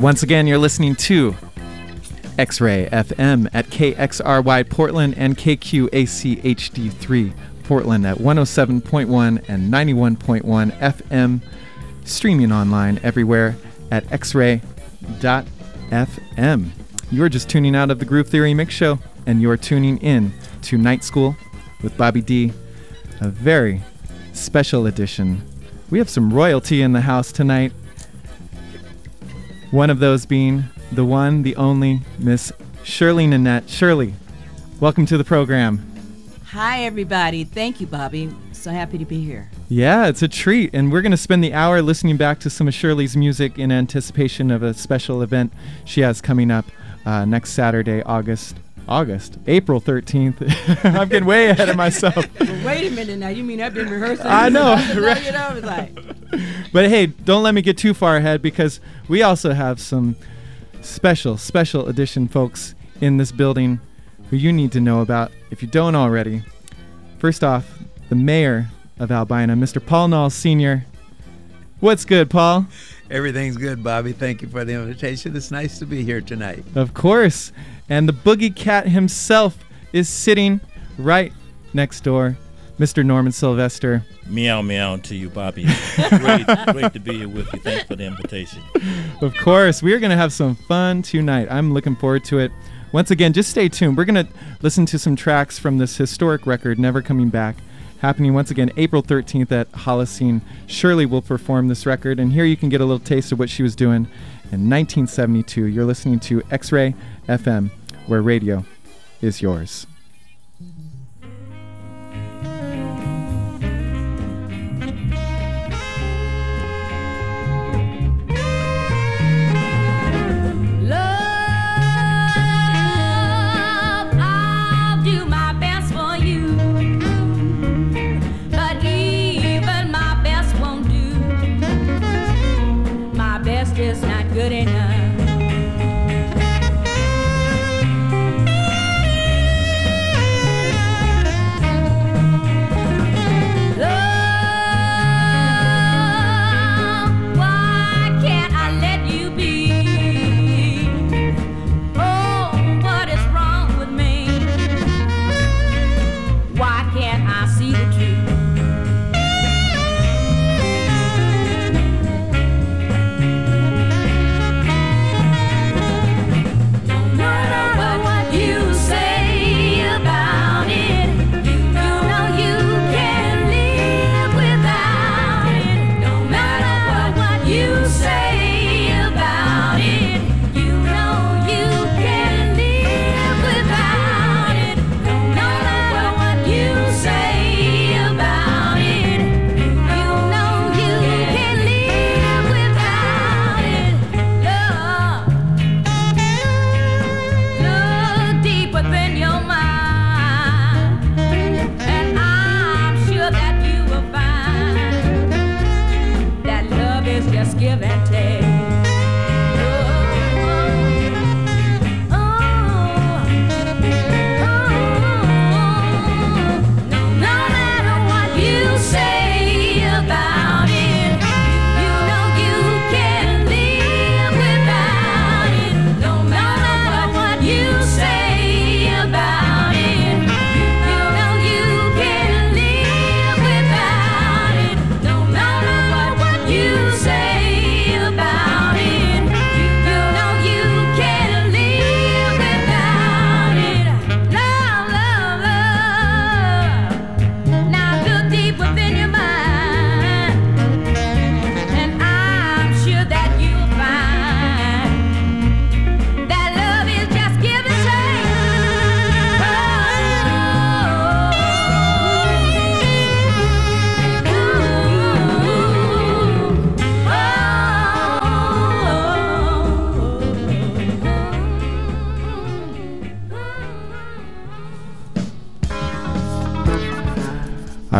Once again, you're listening to X Ray FM at KXRY Portland and KQAC HD3 Portland at 107.1 and 91.1 FM, streaming online everywhere at xray.fm. You're just tuning out of the Groove Theory Mix Show, and you're tuning in to Night School with Bobby D, a very special edition. We have some royalty in the house tonight. One of those being the one, the only Miss Shirley Nanette. Shirley, welcome to the program. Hi, everybody. Thank you, Bobby. So happy to be here. Yeah, it's a treat. And we're going to spend the hour listening back to some of Shirley's music in anticipation of a special event she has coming up uh, next Saturday, August. August, April 13th. I'm getting way ahead of myself. well, wait a minute now. You mean I've been rehearsing? I know. right. you know, like. But hey, don't let me get too far ahead because we also have some special, special edition folks in this building who you need to know about if you don't already. First off, the mayor of Albina, Mr. Paul Knowles Sr. What's good, Paul? Everything's good, Bobby. Thank you for the invitation. It's nice to be here tonight. Of course. And the boogie cat himself is sitting right next door, Mr. Norman Sylvester. Meow meow to you, Bobby. great, great to be here with you. Thanks for the invitation. Of course, we are going to have some fun tonight. I'm looking forward to it. Once again, just stay tuned. We're going to listen to some tracks from this historic record, Never Coming Back, happening once again April 13th at Holocene. Shirley will perform this record, and here you can get a little taste of what she was doing in 1972. You're listening to X Ray FM, where radio is yours.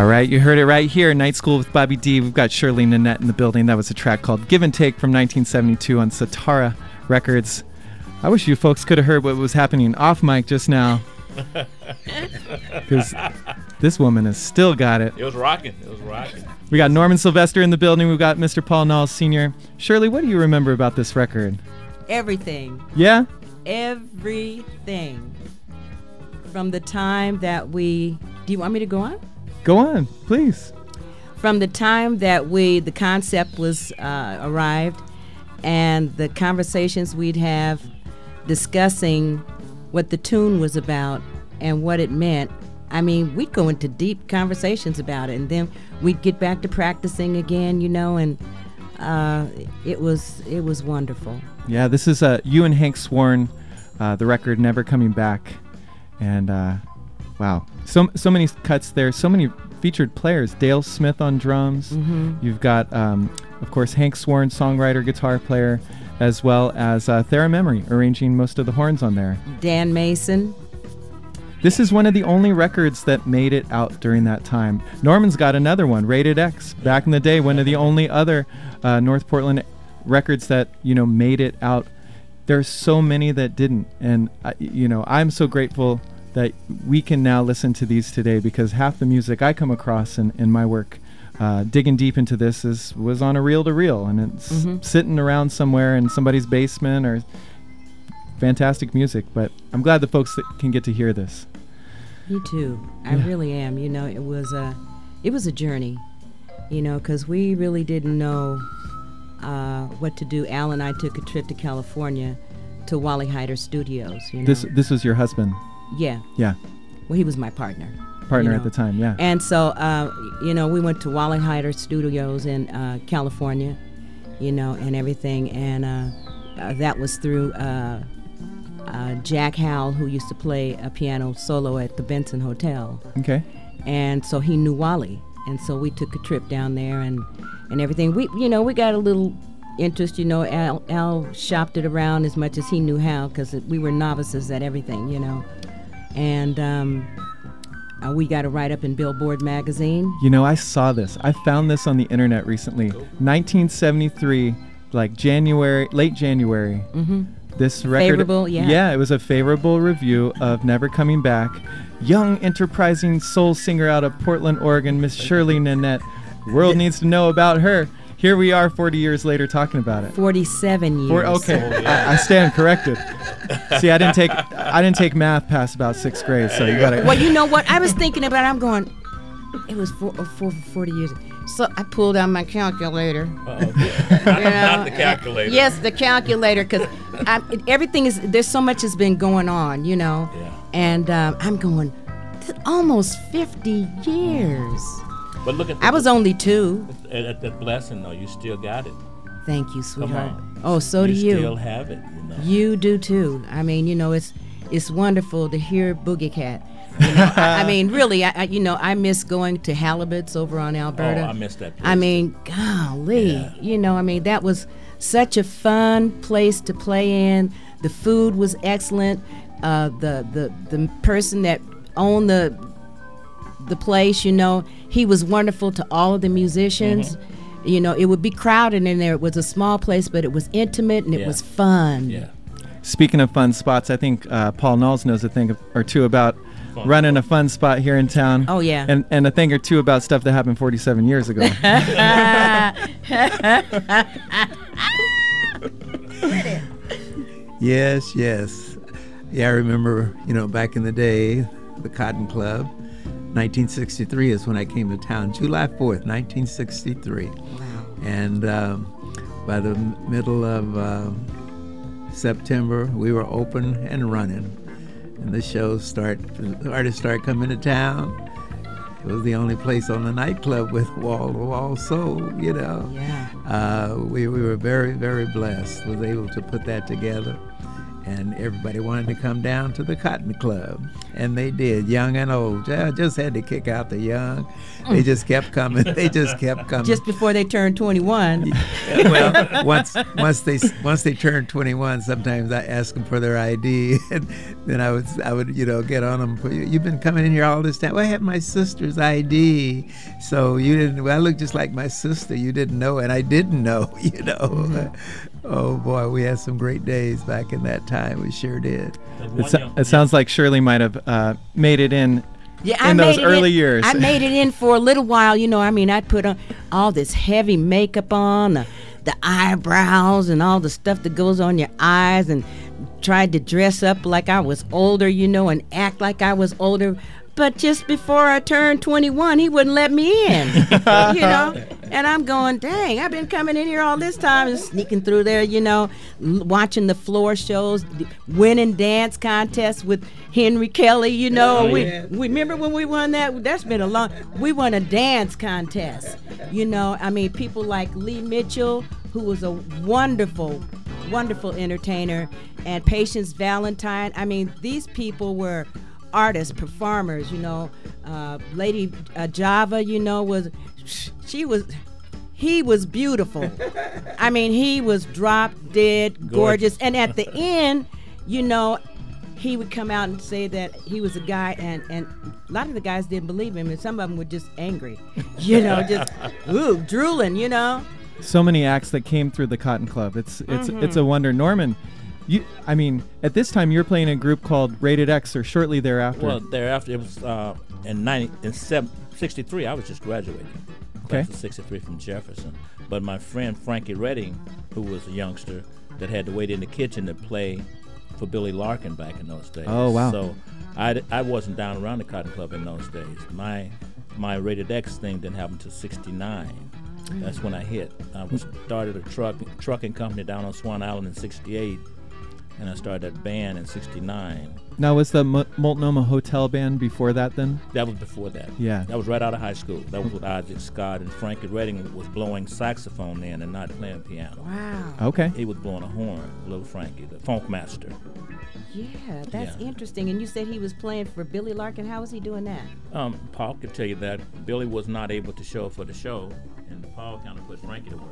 Right, you heard it right here. Night School with Bobby D. We've got Shirley Nanette in the building. That was a track called Give and Take from 1972 on Satara Records. I wish you folks could have heard what was happening off mic just now. Because this woman has still got it. It was rocking. It was rocking. We got Norman Sylvester in the building. We've got Mr. Paul Knowles Sr. Shirley, what do you remember about this record? Everything. Yeah? Everything. From the time that we. Do you want me to go on? Go on, please. From the time that we, the concept was uh, arrived, and the conversations we'd have discussing what the tune was about and what it meant. I mean, we'd go into deep conversations about it, and then we'd get back to practicing again, you know, and uh, it was it was wonderful. Yeah, this is uh, you and Hank Swarn, uh, the record "Never Coming Back," and uh, wow, so so many cuts there, so many featured players. Dale Smith on drums. Mm-hmm. You've got, um, of course, Hank Swarn, songwriter, guitar player, as well as uh, Thera Memory arranging most of the horns on there. Dan Mason. This is one of the only records that made it out during that time. Norman's got another one, Rated X. Back in the day, one of the only other uh, North Portland records that you know made it out. There's so many that didn't, and uh, you know I'm so grateful that we can now listen to these today because half the music I come across in, in my work. Uh, digging deep into this is was on a reel to reel and it's Mhm. sitting around somewhere in somebody's basement or fantastic music but i'm glad the folks that can get to hear this Me too. I Yeah. really am. You know, it was a, it was a journey. You know, because we really didn't know uh, what to do. Al and I took a trip to California, to Wally Heider Studios. You know. this this was your husband yeah. yeah Well, he was my partner. partner you at the time yeah And so, uh, you know, we went to Wally Heider Studios in uh, California, you know, and everything. And uh, uh, that was through uh, uh, Jack Howell, who used to play a piano solo at the Benson Hotel. okay And so he knew Wally. And so we took a trip down there and, and everything. We, you know, we got a little interest, you know, Al, Al shopped it around as much as he knew how because we were novices at everything, you know. And um, uh, we got a write up in Billboard magazine. You know, I saw this. I found this on the internet recently. 1973, like January, late January. Mm-hmm. This record. Favorable, yeah. Yeah, it was a favorable review of Never Coming Back. Young, enterprising soul singer out of Portland, Oregon, Miss Shirley Nanette. World needs to know about her. Here we are, 40 years later, talking about it. 47 years. For, okay, I, I stand corrected. See, I didn't take I didn't take math past about sixth grade, so you gotta. Well, you know what? I was thinking about it. I'm going, it was four, uh, four, 40 years. So I pulled out my calculator. Uh-oh. you know, Not the calculator. Yes, the calculator, because everything is, there's so much has been going on, you know. Yeah. And um, I'm going, "Th- almost 50 years. But look at the, I was only two. at, at that blessing though. You still got it. Thank you, sweetheart. Oh, so do you you. still have it. You know. You do too. I mean, you know, it's it's wonderful to hear Boogie Cat. You know, I, I mean, really, I, you know I miss going to Halibut's over on Alberta. Oh, I missed that. I mean, golly, Yeah. you know, I mean, that was such a fun place to play in. The food was excellent. Uh, the the the person that owned the the place, you know, he was wonderful to all of the musicians. Mm-hmm. You know, it would be crowded in there. It was a small place, but it was intimate and it was fun. Yeah. Speaking of fun spots, I think uh, Paul Knowles knows a thing or two about Fun running a fun spot here in town. Oh, yeah. and and a thing or two about stuff that happened 47 years ago. Yes, yes. Yeah, I remember, you know, back in the day, the Cotton Club. 1963 is when I came to town, July 4th, 1963. Wow. And um, by the middle of um September, we were open and running. And the shows start, the artists start coming to town. It was the only place on the nightclub with wall-to-wall soul, you know. Yeah. Uh, we, we were very, very blessed, was able to put that together. And everybody wanted to come down to the Cotton Club. And they did, young and old. I just had to kick out the young. They mm. just kept coming. They just kept coming. Just before they turned 21. well, once once they once they turned 21, sometimes I ask them for their ID, and then I would I would you know get on them. You've been coming in here all this time. Well, I have my sister's ID, so you didn't. Well, I look just like my sister. You didn't know, and I didn't know. You know. Mm-hmm. Oh boy, we had some great days back in that time. We sure did. It, so- young- it sounds like Shirley might have uh, made it in Yeah, I in made those it early in, years. I made it in for a little while. You know, I mean, I'd put on all this heavy makeup on, the, the eyebrows, and all the stuff that goes on your eyes, and tried to dress up like I was older, you know, and act like I was older. But just before I turned 21, he wouldn't let me in, you know. And I'm going, dang, I've been coming in here all this time and sneaking through there, you know, watching the floor shows, winning dance contests with Henry Kelly, you know. Oh, we, yeah. we remember when we won that? That's been a long. We won a dance contest. You know, I mean, people like Lee Mitchell, who was a wonderful, wonderful entertainer, and Patience Valentine. I mean, these people were artists, performers. You know, uh, Lady uh, Java. You know, was she was. He was beautiful. I mean, he was drop dead gorgeous. Gorgeous. And at the end, you know, he would come out and say that he was a guy, and, and a lot of the guys didn't believe him, and some of them were just angry, you know, just ooh, drooling, you know. so many acts that came through the Cotton Club. It's it's it's a wonder. Norman, you I mean, at this time you're playing a group called Rated X, or shortly thereafter. Well, thereafter it was uh, in ninety in seven, 63, I was just graduating. Okay. Class of '63 from Jefferson. But my friend Frankie Redding, who was a youngster that had to wait in the kitchen to play for Billy Larkin back in those days. Oh, wow. So I, I wasn't down around the Cotton Club in those days. My my rated X thing didn't happen until '69. That's when I hit. I was started a truck trucking company down on Swan Island in '68, and I started that band in '69. now was the M- Multnomah Hotel Band before that? Then That was before that. Yeah. That was right out of high school. That was with Isaac Scott and Frankie Redding was blowing saxophone then and not playing piano. Wow. okay. He was blowing a horn, little Frankie, the funk master. Yeah, that's Yeah. interesting. And you said he was playing for Billy Larkin. How was he doing that? Um, Paul could tell you that Billy was not able to show for the show, and Paul kind of put Frankie to work.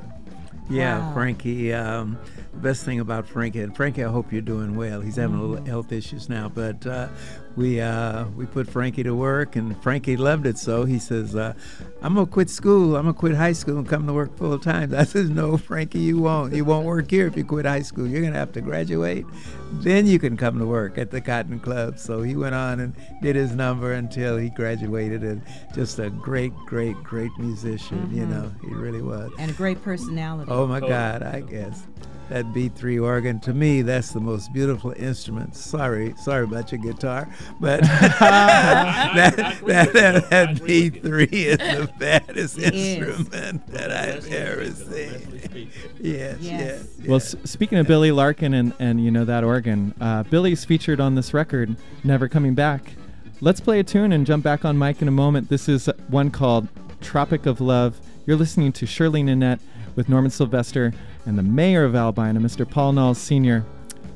Yeah, Wow. Frankie. Um, the best thing about Frankie, and Frankie, I hope you're doing well. He's having a little health issues now, but uh, we uh, we put Frankie to work, and Frankie loved it. So he says, uh, "I'm gonna quit school. I'm gonna quit high school and come to work full time." I says, "No, Frankie, you won't. You won't work here if you quit high school. You're gonna have to graduate, then you can come to work at the Cotton Club." So he went on and did his number until he graduated, and just a great, great, great musician. You know, he really was. And a great personality. Oh my God, I guess. That B3 organ, to me, that's the most beautiful instrument. Sorry, sorry about your guitar, but that, that, that, that B3 is the baddest instrument that I've ever seen. Yes, yes. Yes. Well, s- speaking of Billy Larkin and, and you know that organ, uh, Billy's featured on this record, Never Coming Back. Let's play a tune and jump back on mic in a moment. This is one called Tropic of Love. You're listening to Shirley Nanette with Norman Sylvester and the mayor of Albina, Mr. Paul Knowles Sr.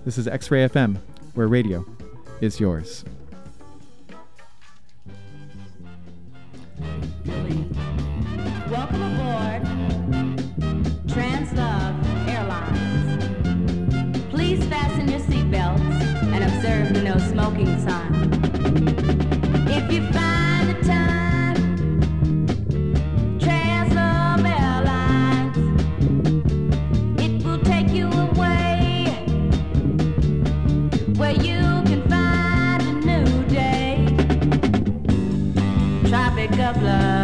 This is X Ray FM, where radio is yours. Welcome aboard Translove Airlines. Please fasten your seatbelts and observe the no smoking sign. Of Love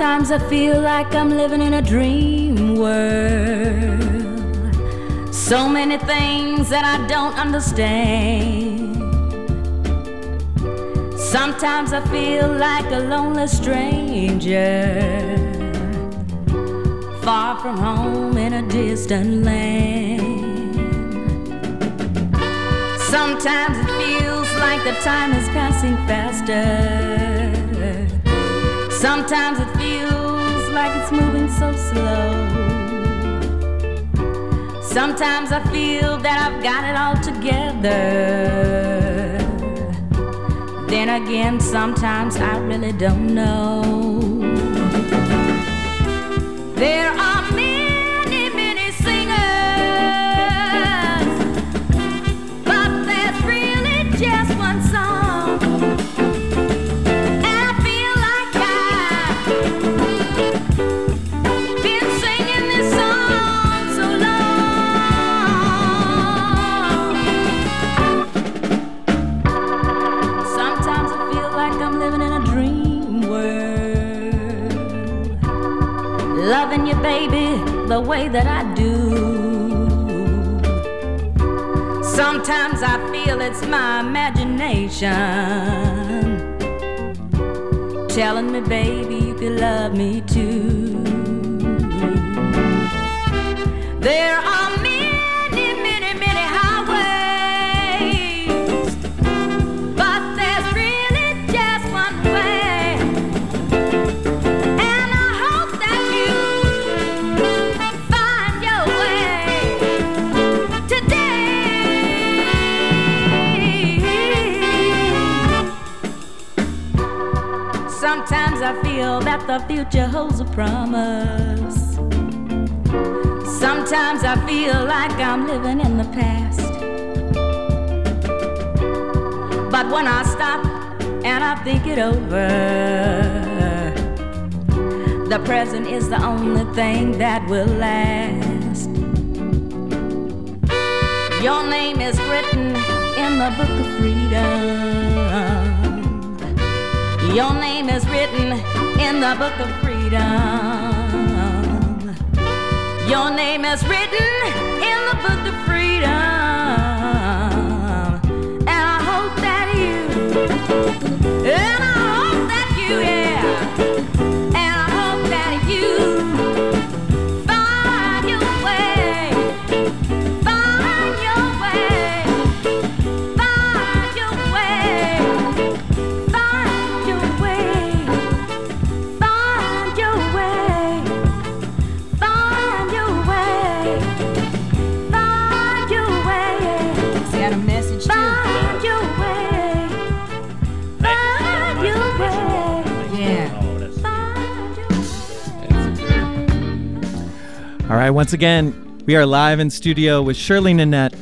Sometimes I feel like I'm living in a dream world. So many things that I don't understand. Sometimes I feel like a lonely stranger, far from home in a distant land. Sometimes it feels like the time is passing faster. Sometimes it so slow. Sometimes I feel that I've got it all together. Then again, sometimes I really don't know. There are the way that I do. Sometimes I feel it's my imagination telling me, baby, you could love me too. There are That the future holds a promise. Sometimes I feel like I'm living in the past. But when I stop and I think it over, the present is the only thing that will last. Your name is written in the book of freedom. Your name is written in the book of freedom. Your name is written in the book of freedom. And I hope that you, right, once again, we are live in studio with Shirley Nanette,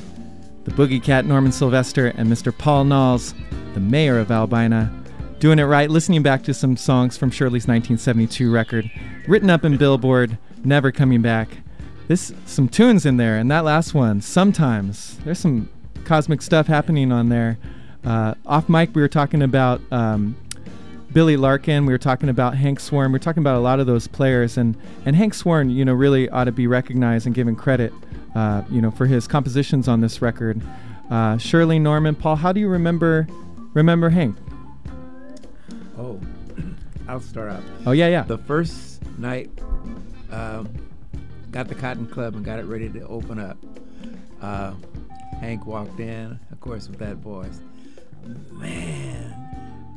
the Boogie Cat Norman Sylvester, and Mr. Paul Knowles, the mayor of Albina, doing it right, listening back to some songs from Shirley's 1972 record, written up in Billboard, Never Coming Back. This some tunes in there, and that last one, sometimes there's some cosmic stuff happening on there. Uh, off mic, we were talking about um, Billy Larkin. We were talking about Hank Swarn. We are talking about a lot of those players, and and Hank Swarn, you know, really ought to be recognized and given credit, uh, you know, for his compositions on this record. Uh, Shirley Norman, Paul, how do you remember remember Hank? Oh, I'll start out. Oh yeah, yeah. The first night, um, got the Cotton Club and got it ready to open up. Uh, Hank walked in, of course, with that voice. Man,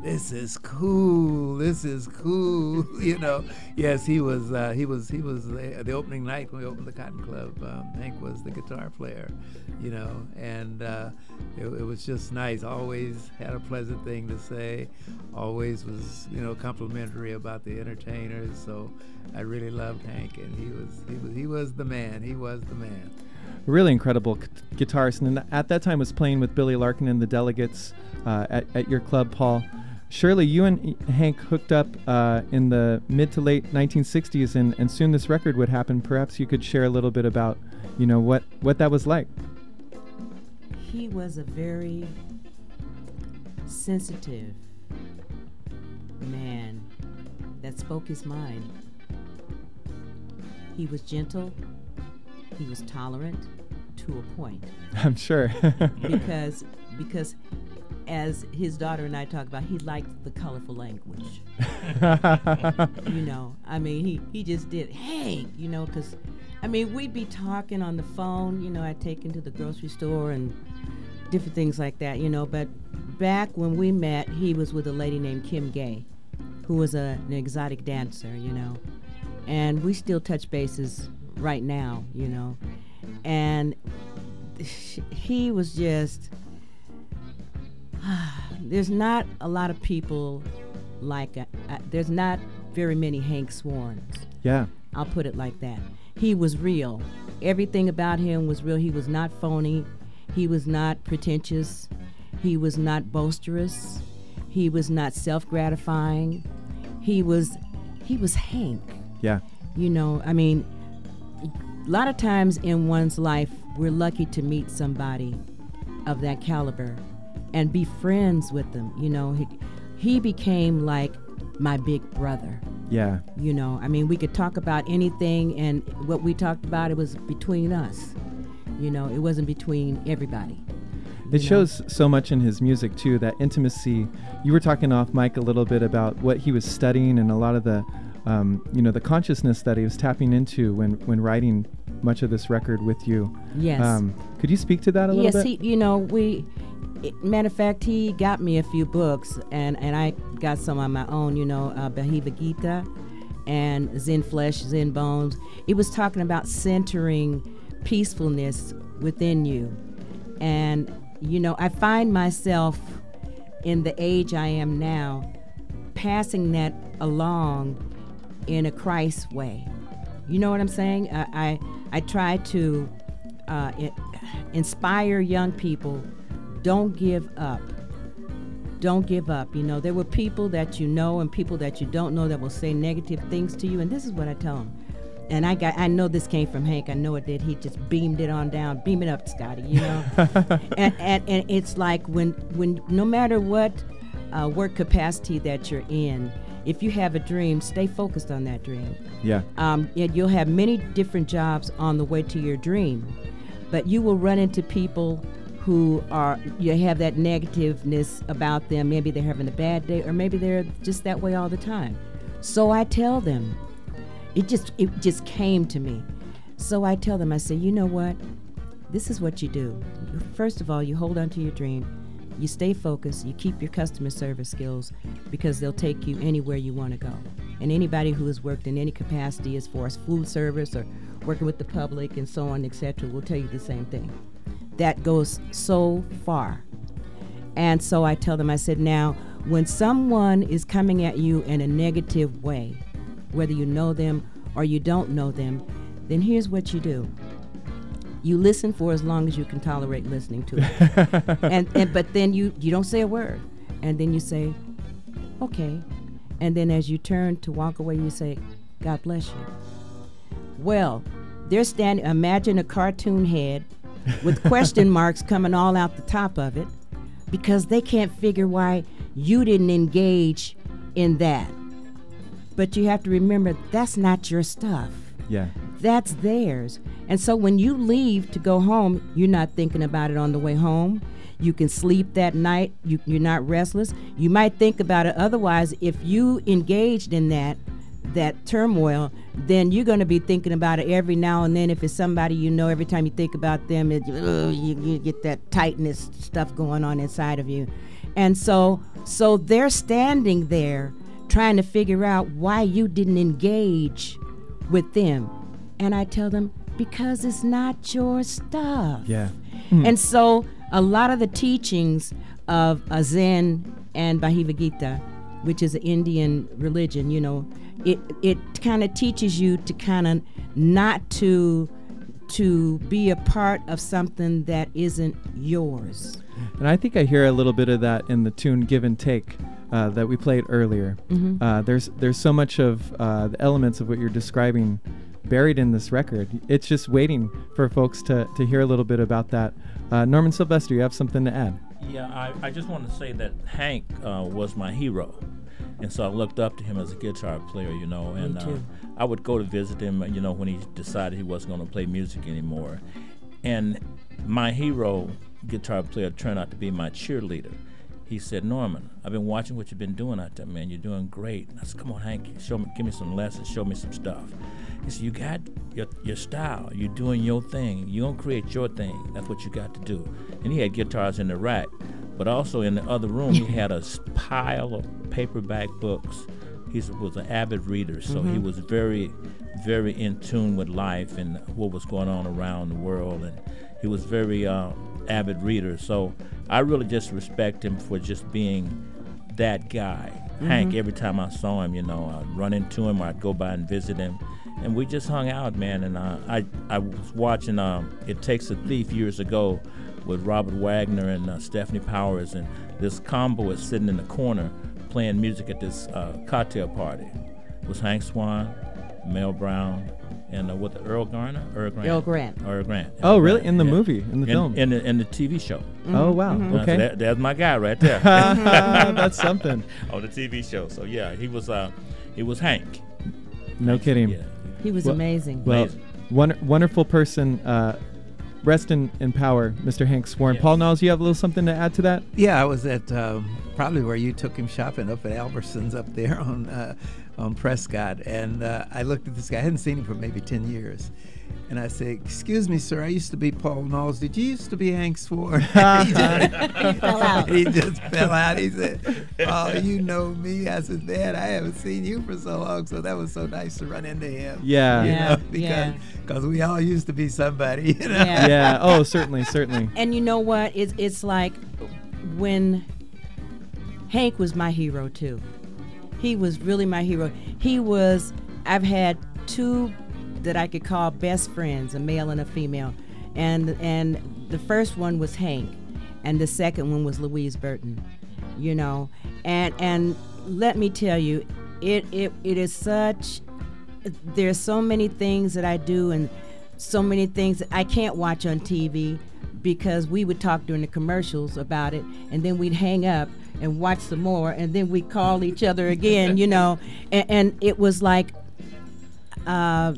this is cool. This is cool. You know. Yes, he was. Uh, he was. He was the, the opening night when we opened the Cotton Club. Um, Hank was the guitar player. You know, and uh, it, it was just nice. Always had a pleasant thing to say. Always was, you know, complimentary about the entertainers. So I really loved Hank, and he was. He was. He was the man. He was the man. really incredible gu- guitarist, and at that time was playing with Billy Larkin and the Delegates uh, at, at your club, Paul. Shirley, you and Hank hooked up uh, in the mid to late 1960s, and, and soon this record would happen. Perhaps you could share a little bit about, you know, what, what that was like. He was a very sensitive man. that spoke his mind. He was gentle, he was tolerant to a point I'm sure. because because as his daughter and I talk about, he liked the colorful language. you know, I mean, he, he just did, hey, you know, because, I mean, we'd be talking on the phone, you know, I'd take him to the grocery store and different things like that, you know, but back when we met, he was with a lady named Kim Gay, who was a, an exotic dancer, you know, and we still touch bases right now, you know, and he was just there's not a lot of people like uh, uh, there's not very many Hank Swarns. yeah. I'll put it like that. He was real. Everything about him was real. He was not phony. He was not pretentious. He was not boisterous. He was not self-gratifying. He was he was Hank. Yeah. You know, I mean, a lot of times in one's life, we're lucky to meet somebody of that caliber and be friends with them. You know, he, he became like my big brother. Yeah. You know, I mean, we could talk about anything, and what we talked about, it was between us. You know, it wasn't between everybody. It know? shows so much in his music too, that intimacy. You were talking off mic a little bit about what he was studying and a lot of the, um, you know, the consciousness that he was tapping into when when writing much of this record with you. Yes. Um, could you speak to that a little yes, bit? he, you know, we. Matter of fact, he got me a few books, and, and I got some on my own. You know, uh, Bhagavad Gita, and Zen Flesh, Zen Bones. It was talking about centering peacefulness within you, and you know, I find myself in the age I am now, passing that along in a Christ way. You know what I'm saying? I I, I try to uh, inspire young people. Don't give up. Don't give up. You know, there were people that you know and people that you don't know that will say negative things to you, and this is what I tell them. And I got, I know this came from Hank. I know it did. He just beamed it on down, beam it up, Scotty. You know, and, and and it's like when when no matter what uh, work capacity that you're in, if you have a dream, stay focused on that dream. yeah. Um, and you'll have many different jobs on the way to your dream, but you will run into people who are you have that negativeness about them. Maybe they're having a bad day, or maybe they're just that way all the time. So I tell them, it just it just came to me. So I tell them, I say, you know what? This is what you do. First of all, you hold on to your dream. You stay focused. You keep your customer service skills because they'll take you anywhere you want to go. And anybody who has worked in any capacity as far as food service or working with the public and so on, etc., will tell you the same thing. That goes so far. And so I tell them, I said, now, when someone is coming at you in a negative way, whether you know them or you don't know them, then here's what you do. You listen for as long as you can tolerate listening to it. and, and but then you, you don't say a word. And then you say, okay. And then as you turn to walk away, you say, God bless you. Well, they're standing, imagine a cartoon head with question marks coming all out the top of it because they can't figure why you didn't engage in that. But you have to remember that's not your stuff. Yeah. That's theirs. And so when you leave to go home, you're not thinking about it on the way home. You can sleep that night. You, you're not restless. You might think about it otherwise. If you engaged in that, that turmoil, then you're going to be thinking about it every now and then. If it's somebody you know, every time you think about them, it, ugh, you, you get that tightness stuff going on inside of you. And so, so they're standing there trying to figure out why you didn't engage with them. And I tell them, because it's not your stuff. Yeah. Hmm. And so a lot of the teachings of a Zen and Bhagavad Gita, which is an Indian religion, you know, it it kind of teaches you to kind of not to to be a part of something that isn't yours. And I think I hear a little bit of that in the tune "Give and Take" uh, that we played earlier. Mm-hmm. Uh, there's there's so much of uh, the elements of what you're describing buried in this record. It's just waiting for folks to, to hear a little bit about that. Uh, Norman Sylvester, you have something to add? Yeah, I, I just want to say that Hank uh, was my hero. and so I looked up to him as a guitar player, you know, and uh, too. I would go to visit him, you know, when he decided he wasn't going to play music anymore. And my hero guitar player turned out to be my cheerleader. He said, Norman, I've been watching what you've been doing out there, man. You're doing great. I said, Come on, Hank, show me, give me some lessons, show me some stuff. He said, You got your, your style. You're doing your thing. You're going to create your thing. That's what you got to do. And he had guitars in the rack, but also in the other room, he had a pile of paperback books. He was an avid reader, so he was very, very in tune with life and what was going on around the world. And he was very uh, avid reader. So I really just respect him for just being that guy. Hank, every time I saw him, you know, I'd run into him or I'd go by and visit him. And we just hung out, man. And uh, I, I was watching um, It Takes a Thief years ago with Robert Wagner and uh, Stefanie Powers. And this combo was sitting in the corner playing music at this uh, cocktail party. It was Hank Swarn, Mel Brown, and uh, what the Earl Garner? Earl Grant. Earl Grant. Earl Grant. Oh, Earl really? In the yeah. movie, in the film? In the, in the TV show. oh wow. So Okay. that, that's my guy right there. That's something. on the TV show. So yeah, he was uh, he was Hank. No kidding. Yeah. He was Well- amazing. Well, Amazing. won- wonderful person. Uh, rest in, in power, Mr. Hank Swarn. Yes. Paul Knowles, you have a little something to add to that? Yeah, I was at um, probably where you took him shopping up at Albertsons up there on uh, on Prescott, and uh, I looked at this guy. I hadn't seen him for maybe ten years, and I said, "Excuse me, sir. I used to be Paul Knowles. Did you used to be Hank Swarn?" he, just, fell out. he just fell out. He said, "Oh, you know me." I said, "Dad, I haven't seen you for so long." So that was so nice to run into him. Yeah. you Yeah, know, because yeah. cause we all used to be somebody. You know? Yeah. Yeah. Oh, certainly, certainly. And you know what? It's it's like when Hank was my hero too. He was really my hero. He was. I've had two that I could call best friends, a male and a female, and and the first one was Hank, and the second one was Louise Burton. You know, and and let me tell you, it it, it is such there's so many things that I do and so many things that I can't watch on TV because we would talk during the commercials about it and then we'd hang up and watch some more and then we'd call each other again, you know. And, and it was like uh,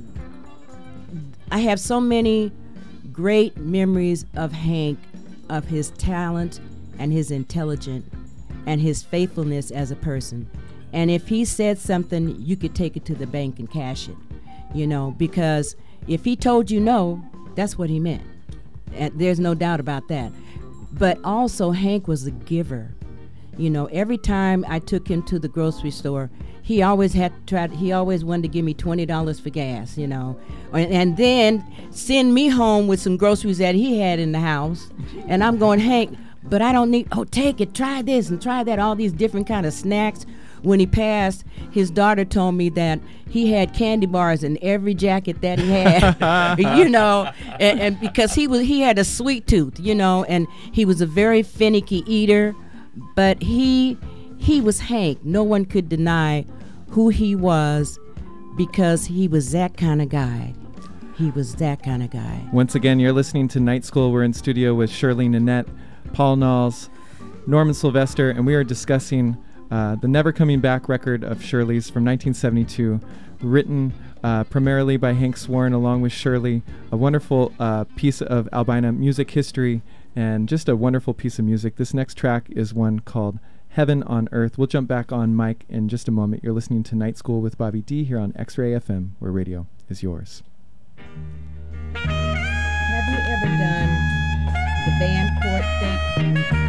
I have so many great memories of Hank, of his talent and his intelligence and his faithfulness as a person. And if he said something, you could take it to the bank and cash it, you know, because if he told you no, that's what he meant. And there's no doubt about that. But also, Hank was a giver. You know, every time I took him to the grocery store, he always had tried. He always wanted to give me twenty dollars for gas. You know, and, and then send me home with some groceries that he had in the house. And I'm going, Hank, but I don't need. Oh, take it. Try this and try that. All these different kind of snacks. When he passed, his daughter told me that he had candy bars in every jacket that he had. you know, and, and because he was he had a sweet tooth. You know, and he was a very finicky eater but he he was Hank. No one could deny who he was because he was that kind of guy. He was that kind of guy. Once again, you're listening to Night School. We're in studio with Shirley Nanette, Paul Knowles, Norman Sylvester, and we are discussing uh, the Never Coming Back record of Shirley's from 1972, written uh, primarily by Hank Swarn along with Shirley. A wonderful uh, piece of Albina music history and just a wonderful piece of music. This next track is one called Heaven on Earth. We'll jump back on mic in just a moment. You're listening to Night School with Bobby D here on X Ray FM, where radio is yours. Have you ever done the band court thing?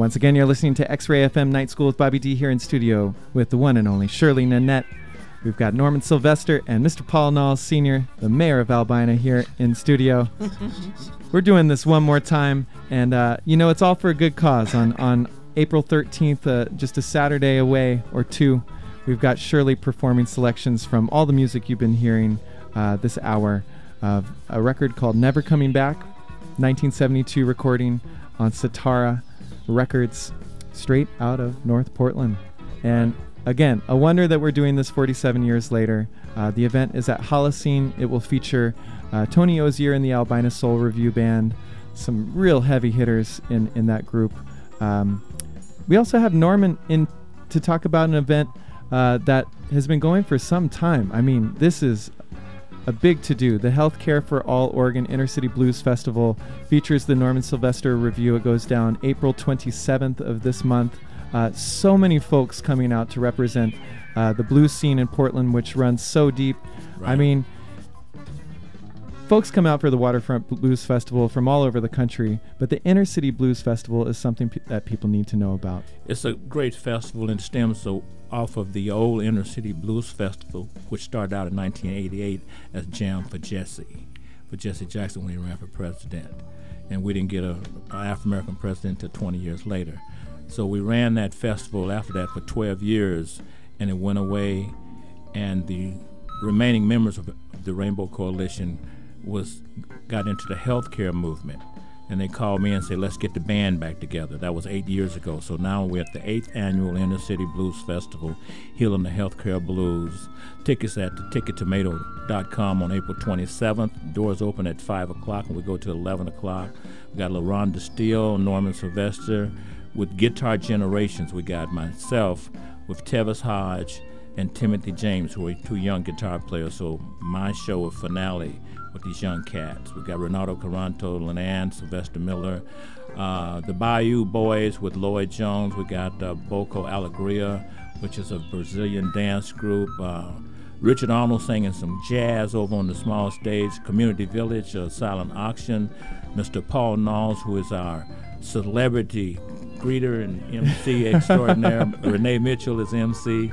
Once again, you're listening to X Ray FM Night School with Bobby D here in studio with the one and only Shirley Nanette. We've got Norman Sylvester and Mr. Paul Knowles Sr., the mayor of Albina, here in studio. We're doing this one more time, and uh, you know, it's all for a good cause. On, on April 13th, uh, just a Saturday away or two, we've got Shirley performing selections from all the music you've been hearing uh, this hour of a record called Never Coming Back, 1972 recording on Satara Records, straight out of North Portland. And again, a wonder that we're doing this 47 years later. Uh, the event is at Holocene. It will feature uh, Tony Ozier and the Albina Soul Review Band, some real heavy hitters in, in that group. Um, we also have Norman in to talk about an event uh, that has been going for some time. I mean, this is a big to do. The Healthcare for All Oregon Inner City Blues Festival features the Norman Sylvester Review. It goes down April 27th of this month. Uh, so many folks coming out to represent uh, the blues scene in Portland, which runs so deep. I mean, folks come out for the Waterfront Blues Festival from all over the country, but the Inner City Blues Festival is something pe- that people need to know about. It's a great festival and stems off of the old Inner City Blues Festival, which started out in 1988 as Jam for Jesse, for Jesse Jackson when he ran for president. And we didn't get a, a African American president until 20 years later. So we ran that festival after that for 12 years, and it went away. And the remaining members of the Rainbow Coalition was got into the healthcare movement and they called me and said, "Let's get the band back together." That was eight years ago. So now we're at the eighth annual Inner City Blues Festival, healing the healthcare blues. Tickets at the tickettomato.com on April 27th. Doors open at five o'clock, and we go to 11 o'clock. We got LaRon Steele, Norman Sylvester, with Guitar Generations. We got myself with Tevis Hodge and Timothy James, who are two young guitar players. So my show of finale with these young cats. We got Renato Caranto, Lenan, Sylvester Miller, uh, the Bayou Boys with Lloyd Jones. We got uh, Boco Alegria, which is a Brazilian dance group. Uh, Richard Arnold singing some jazz over on the small stage. Community Village, uh, Silent Auction. Mr. Paul Knowles, who is our celebrity greeter and MC extraordinaire. Renee Mitchell is MC.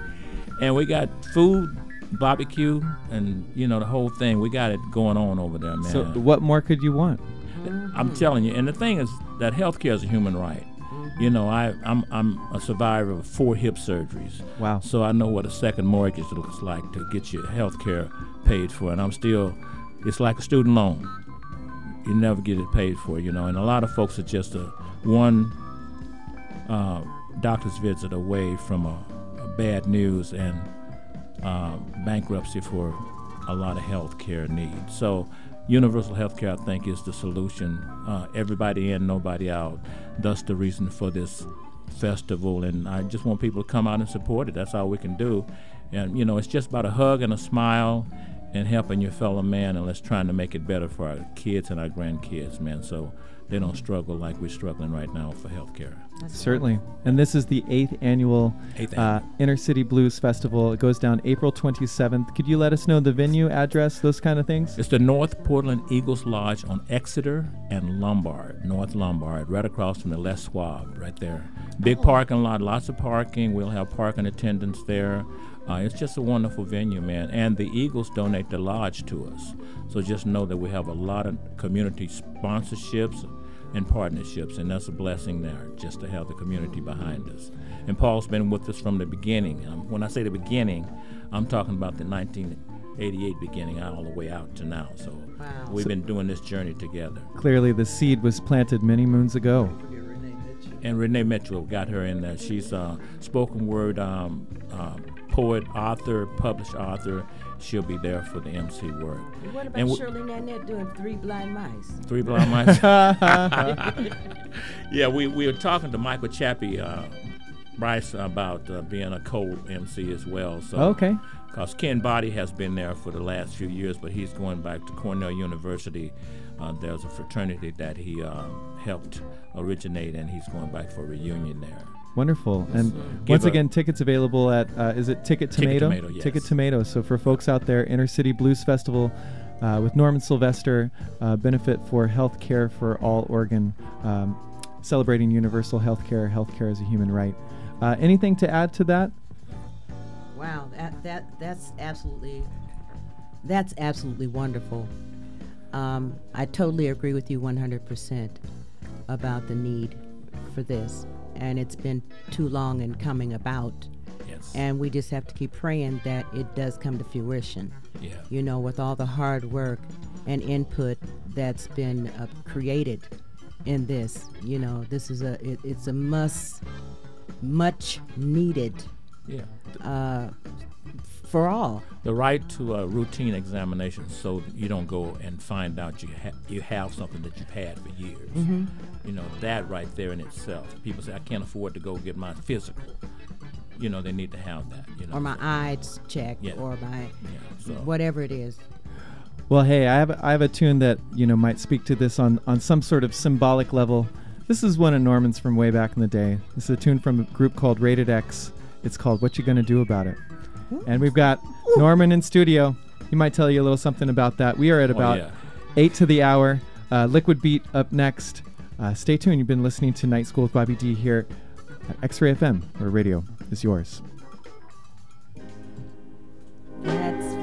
And we got food, barbecue, and you know the whole thing. We got it going on over there, man. So, what more could you want? I'm telling you, and the thing is that healthcare is a human right. You know, I, I'm I'm a survivor of four hip surgeries. Wow. So I know what a second mortgage looks like to get your health care paid for, and I'm still, it's like a student loan. You never get it paid for, you know. And a lot of folks are just a one uh, doctor's visit away from a, a bad news and uh, bankruptcy for a lot of health care needs. So, universal health care, I think, is the solution. Uh, everybody in, nobody out. That's the reason for this festival, and I just want people to come out and support it. That's all we can do. And, you know, it's just about a hug and a smile and helping your fellow man, and let's trying to make it better for our kids and our grandkids, man, so they don't struggle like we're struggling right now for health care. Certainly. And this is the eighth annual Eighth uh, Inner City Blues Festival. It goes down April 27th. Could you let us know the venue, address, those kind of things? It's the North Portland Eagles Lodge on Exeter and Lombard, North Lombard, right across from the Les Schwab, right there. Big parking lot, lots of parking. We'll have parking attendants there. Uh, it's just a wonderful venue, man. And the Eagles donate the lodge to us. So just know that we have a lot of community sponsorships and partnerships, and that's a blessing there, just to have the community behind us. And Paul's been with us from the beginning. Um, when I say the beginning, I'm talking about the 1988 beginning all the way out to now. So Wow. we've been doing this journey together. Clearly, the seed was planted many moons ago. And Renee Mitchell got her in there. She's a spoken word um, uh, poet, author, published author. She'll be there for the MC work. What about And w- Shirley Nanette doing Three Blind Mice? Three blind mice. yeah, we, we were talking to Michael Chappie, uh, Bryce, about uh, being a co-MC as well. So Okay. Because Ken Body has been there for the last few years, but he's going back to Cornell University. Uh, there's a fraternity that he um, helped originate, and he's going back for a reunion there. Wonderful. And give once a- again, tickets available at, uh, is it Ticket Tomato? Tomato, yes. Ticket Tomato. So for folks out there, Inner City Blues Festival uh, with Norman Sylvester, uh, benefit for health care for all Oregon. Um, celebrating universal health care, health care as a human right. Uh, anything to add to that? Wow, that, that that's absolutely that's absolutely wonderful. Um, I totally agree with you 100% about the need for this, and it's been too long in coming about. Yes. And we just have to keep praying that it does come to fruition. yeah. You know, with all the hard work and input that's been uh, created in this, you know, this is a it, it's a must, much needed Yeah. uh, for all. The right to a routine examination, so you don't go and find out you ha- you have something that you've had for years. Mm-hmm. You know that right there in itself. People say I can't afford to go get my physical. You know they need to have that. You know. or my so, eyes checked Yeah. or my yeah, so whatever it is. Well, hey, I have I have a tune that you know might speak to this on on some sort of symbolic level. This is one of Norman's from way back in the day. This is a tune from a group called Rated X. It's called "What You Gonna Do About It," and we've got Norman in studio. He might tell you a little something about that. We are at Oh, about yeah. eight to the hour. Uh, Liquid Beat up next. Uh, stay tuned. You've been listening to Night School with Bobby D here at X-Ray FM, where radio is yours. That's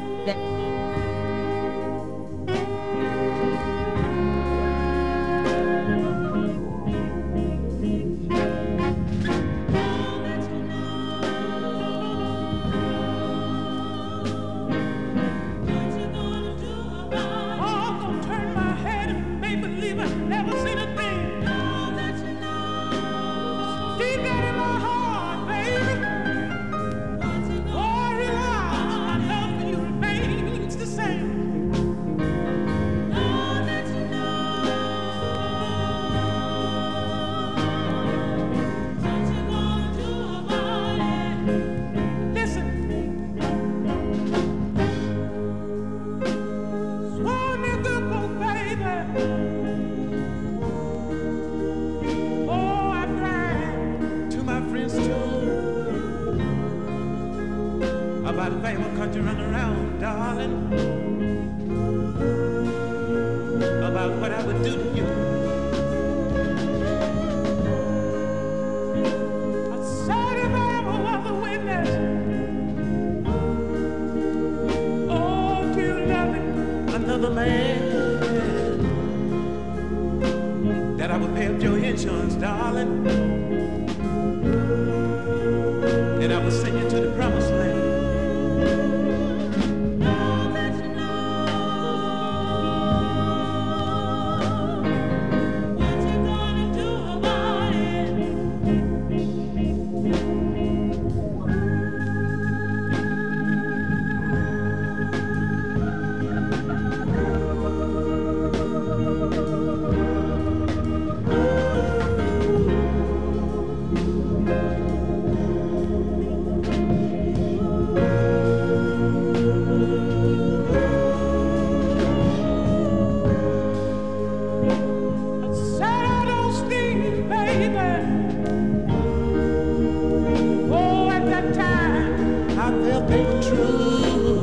true.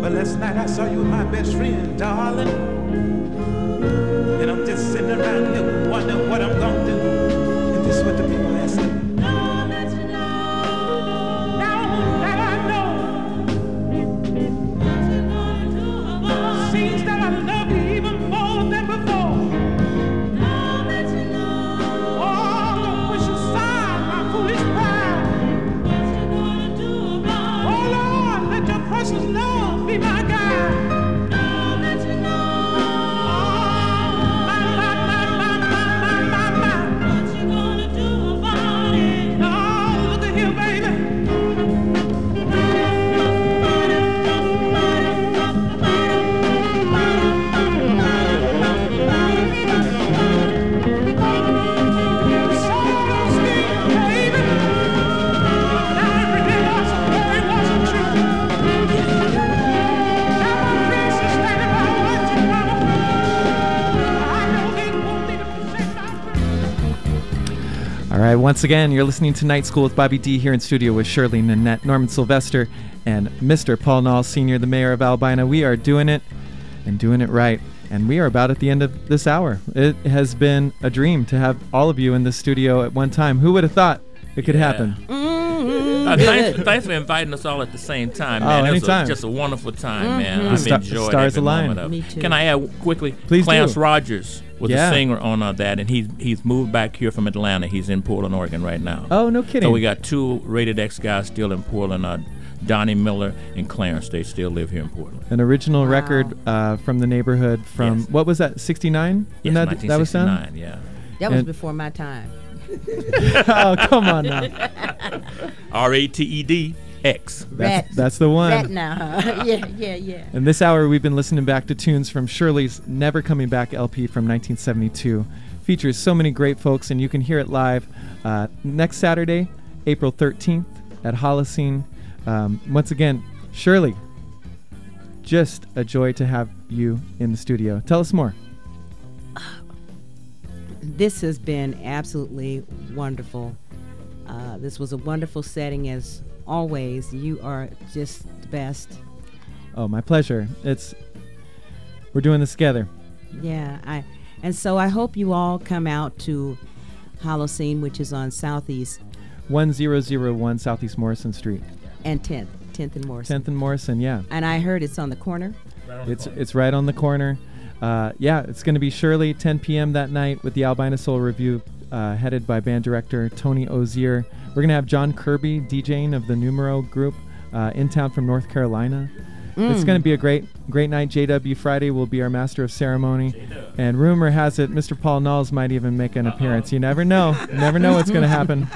But last night I saw you my best friend, darling. And I'm just sitting around here wondering what I'm gonna do. And this is what the people once again, you're listening to Night School with Bobby D here in studio with Shirley Nanette, Norman Sylvester, and Mr. Paul Knowles Sr., the mayor of Albina. We are doing it and doing it right. And we are about at the end of this hour. It has been a dream to have all of you in the studio at one time. Who would have thought it could Yeah. happen? Uh, thanks, thanks for inviting us all at the same time, Oh, man. It was anytime. a, just a wonderful time, man. I've sta- enjoyed stars every align. moment of it. Me too. Can I add quickly? Please Clarence do. Rogers was Yeah. a singer on uh, that, and he's he's moved back here from Atlanta. He's in Portland, Oregon, right now. Oh, no kidding. So we got two Rated X guys still in Portland. Uh, Donnie Miller and Clarence. They still live here in Portland. An original Wow. record uh, from the neighborhood from, Yes. what was that, 69? Yes, that, that was done? 1969. Yeah. That was And- before my time. oh, come on now. R A T E D X. That's, Rat. that's the one. Rat now. yeah, yeah, yeah. And this hour, we've been listening back to tunes from Shirley's Never Coming Back LP from 1972. Features so many great folks, and you can hear it live uh, next Saturday, April 13th at Holocene. Um, once again, Shirley, just a joy to have you in the studio. Tell us more. This has been absolutely wonderful. Uh, this was a wonderful setting as always. You are just the best. Oh, my pleasure. It's we're doing this together. Yeah, I and so I hope you all come out to Holocene, which is on Southeast 1001 Southeast Morrison Street, and 10th, 10th and Morrison. 10th and Morrison. Yeah, And I heard it's on the corner. it's it's right on the corner. Uh, yeah, it's going to be Shirley, 10 p.m. that night with the Albina Soul Review, uh, headed by band director Tony Ozier. We're going to have John Kirby DJing of the Numero Group uh, in town from North Carolina. It's going to be a great great night. JW Friday will be our master of ceremony, and rumor has it Mr. Paul Knowles might even make an appearance. You never know. You never know what's going to happen.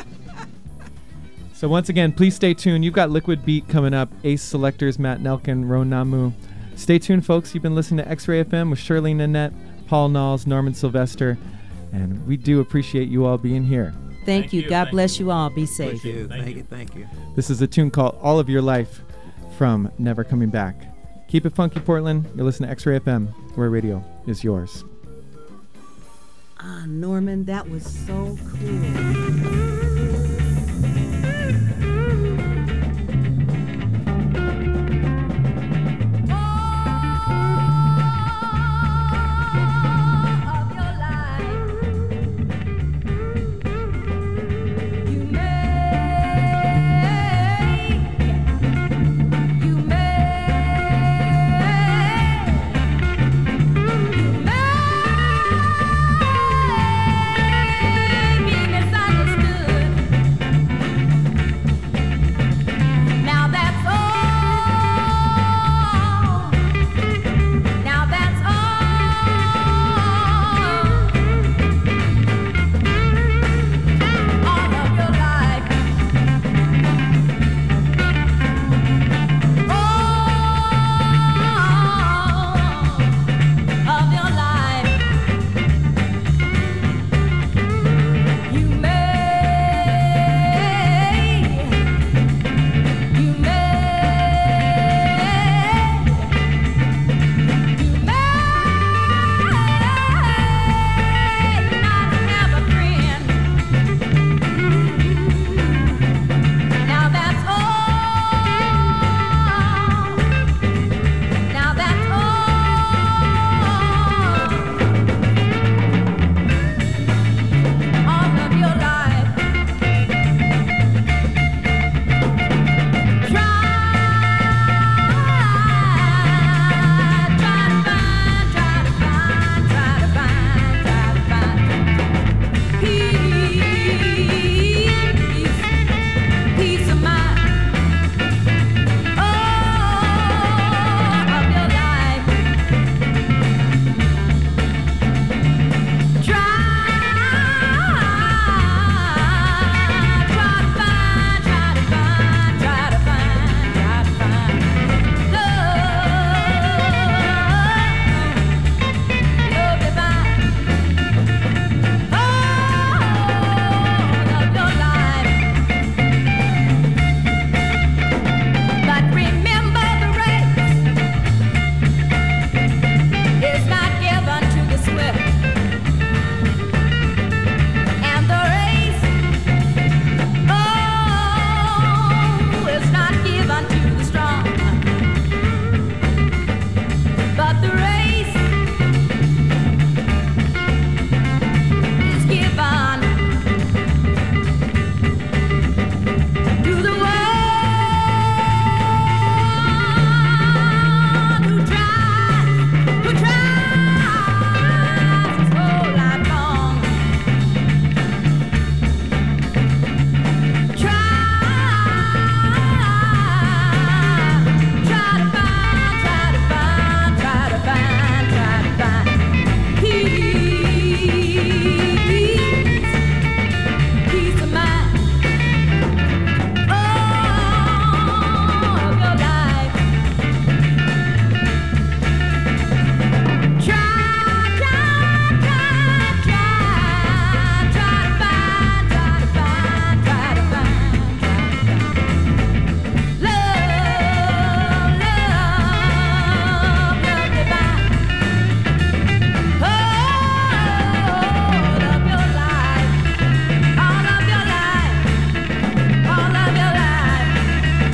So once again, please stay tuned. You've got Liquid Beat coming up. Ace Selectors, Matt Nelkin, Ron Namu. Stay tuned, folks. You've been listening to X-Ray FM with Shirley Nanette, Paul Knowles, Norman Sylvester, and we do appreciate you all being here. Thank, Thank you. you, God thank bless you. you all. Be safe. Thank you. Thank Thank you. you. Thank you. This is a tune called All of Your Life from Never Coming Back. Keep it funky, Portland. You're listening to X-Ray FM, where radio is yours. Ah, Norman, that was so cool.